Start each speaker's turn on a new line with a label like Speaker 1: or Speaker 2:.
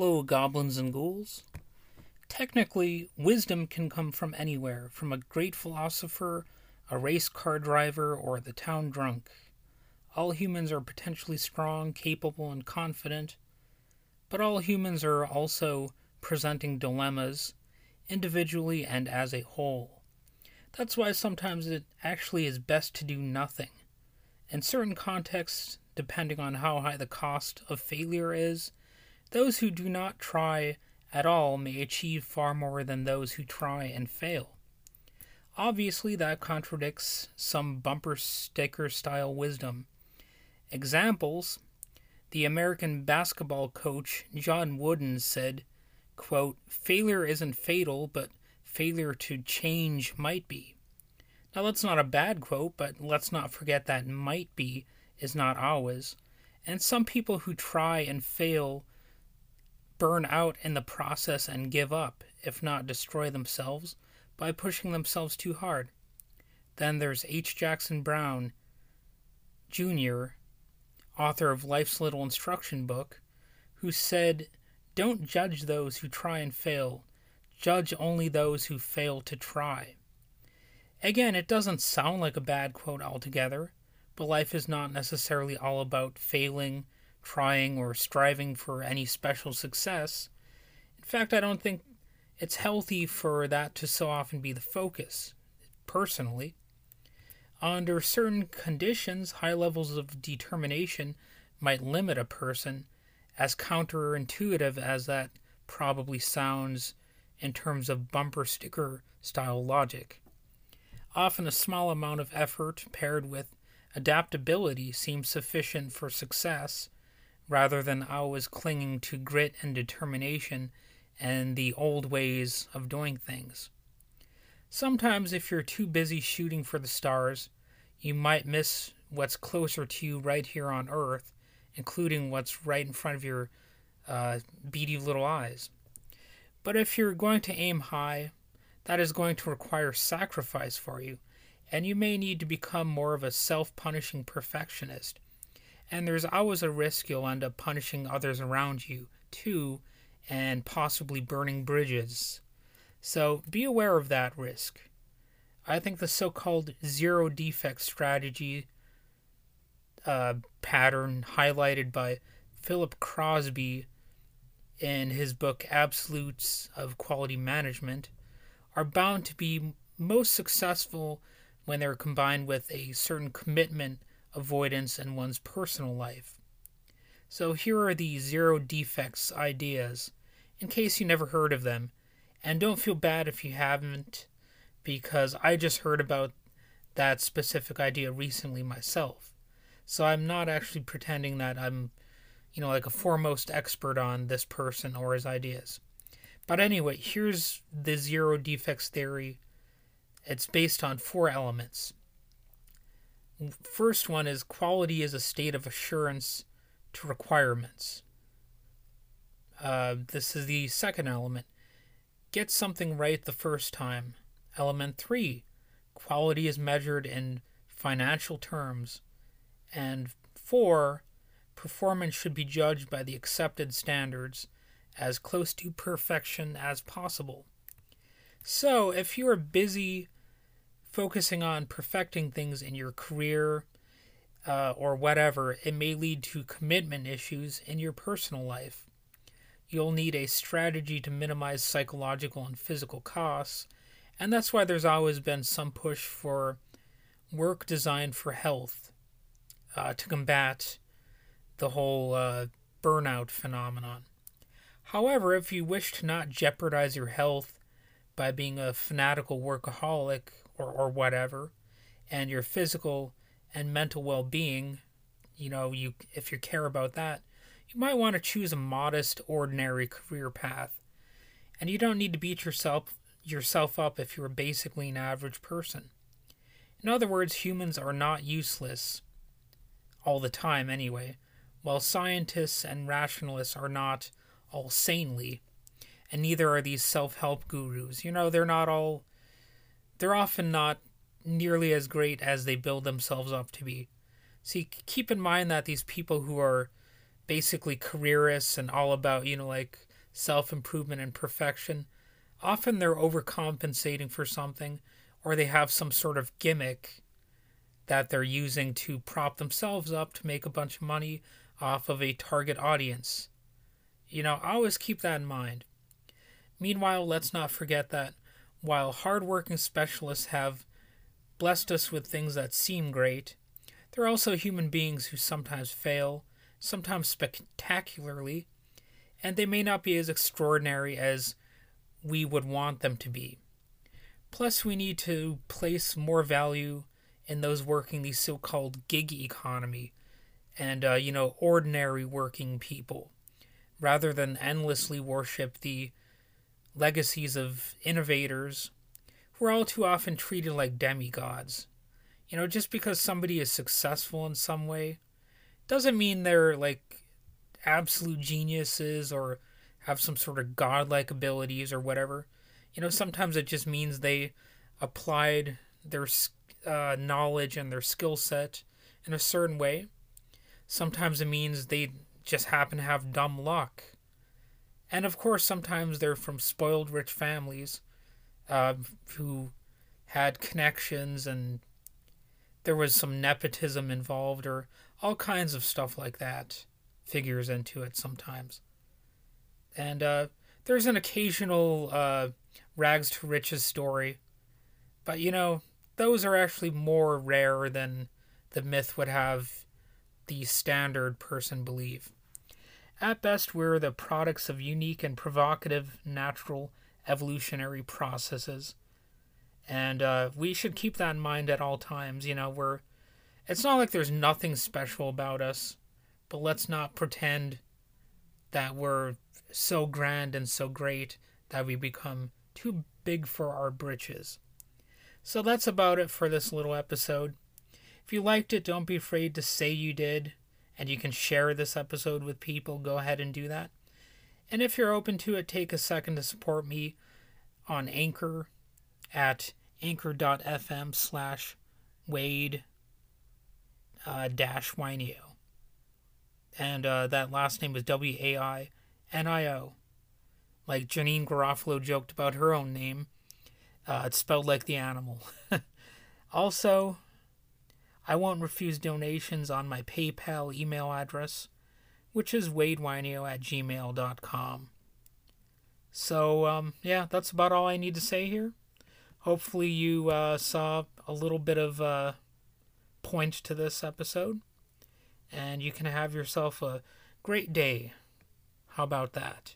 Speaker 1: Hello, goblins and ghouls. Technically, wisdom can come from anywhere, from a great philosopher, a race car driver, or the town drunk. All humans are potentially strong, capable, and confident, but all humans are also presenting dilemmas, individually and as a whole. That's why sometimes it actually is best to do nothing. In certain contexts, depending on how high the cost of failure is, those who do not try at all may achieve far more than those who try and fail. Obviously, that contradicts some bumper sticker style wisdom. Examples The American basketball coach John Wooden said, quote, Failure isn't fatal, but failure to change might be. Now, that's not a bad quote, but let's not forget that might be is not always. And some people who try and fail burn out in the process and give up, if not destroy themselves, by pushing themselves too hard. Then there's H. Jackson Brown, Jr., author of Life's Little Instruction Book, who said, Don't judge those who try and fail, judge only those who fail to try. Again, it doesn't sound like a bad quote altogether, but life is not necessarily all about failing trying or striving for any special success. In fact, I don't think it's healthy for that to so often be the focus, personally. Under certain conditions, high levels of determination might limit a person, as counterintuitive as that probably sounds in terms of bumper sticker style logic. Often, a small amount of effort paired with adaptability seems sufficient for success, rather than always clinging to grit and determination and the old ways of doing things. Sometimes, if you're too busy shooting for the stars, you might miss what's closer to you right here on Earth, including what's right in front of your uh, beady little eyes. But if you're going to aim high, that is going to require sacrifice for you, and you may need to become more of a self punishing perfectionist and there's always a risk you'll end up punishing others around you, too, and possibly burning bridges. So be aware of that risk. I think the so called zero defect strategy uh, pattern highlighted by Philip Crosby in his book Absolutes of Quality Management are bound to be most successful when they're combined with a certain commitment avoidance in one's personal life. So here are the zero defects ideas, in case you never heard of them, and don't feel bad if you haven't, because I just heard about that specific idea recently myself. So I'm not actually pretending that I'm, you know, like a foremost expert on this person or his ideas. But anyway, here's the zero defects theory. It's based on four elements First one is quality is a state of assurance to requirements. Uh, this is the second element. Get something right the first time. Element three, quality is measured in financial terms. And four, performance should be judged by the accepted standards as close to perfection as possible. So, if you are busy focusing on perfecting things in your career uh, or whatever, it may lead to commitment issues in your personal life. You'll need a strategy to minimize psychological and physical costs, and that's why there's always been some push for work designed for health uh, to combat the whole uh, burnout phenomenon. However, if you wish to not jeopardize your health by being a fanatical workaholic or, or whatever, and your physical and mental well being, you know, you if you care about that, you might want to choose a modest, ordinary career path. And you don't need to beat yourself yourself up if you're basically an average person. In other words, humans are not useless all the time anyway, while scientists and rationalists are not all sanely, and neither are these self help gurus. You know, they're not all they're often not nearly as great as they build themselves up to be. See, keep in mind that these people who are basically careerists and all about, you know, like self improvement and perfection, often they're overcompensating for something or they have some sort of gimmick that they're using to prop themselves up to make a bunch of money off of a target audience. You know, always keep that in mind. Meanwhile, let's not forget that while hardworking specialists have blessed us with things that seem great, there are also human beings who sometimes fail, sometimes spectacularly, and they may not be as extraordinary as we would want them to be. Plus, we need to place more value in those working the so called gig economy and, uh, you know, ordinary working people, rather than endlessly worship the legacies of innovators who are all too often treated like demigods. You know, just because somebody is successful in some way doesn't mean they're like absolute geniuses or have some sort of godlike abilities or whatever. You know, sometimes it just means they applied their uh, knowledge and their skill set in a certain way. Sometimes it means they just happen to have dumb luck. And of course, sometimes they're from spoiled rich families uh, who had connections and there was some nepotism involved or all kinds of stuff like that figures into it sometimes. And uh, there's an occasional uh, rags to riches story, but you know, those are actually more rare than the myth would have the standard person believe. At best, we're the products of unique and provocative natural evolutionary processes. And uh, we should keep that in mind at all times. You know, we're. It's not like there's nothing special about us, but let's not pretend that we're so grand and so great that we become too big for our britches. So that's about it for this little episode. If you liked it, don't be afraid to say you did, and you can share this episode with people. Go ahead and do that. And if you're open to it, take a second to support me on Anchor at anchor.fm slash Wade uh, dash Wainio. And uh, that last name is W A I N I O. Like Janine Garofalo joked about her own name. Uh, it's spelled like the animal. also, I won't refuse donations on my PayPal email address, which is wadewainio at gmail.com. So, um, yeah, that's about all I need to say here. Hopefully, you uh, saw a little bit of uh, point to this episode, and you can have yourself a great day. How about that?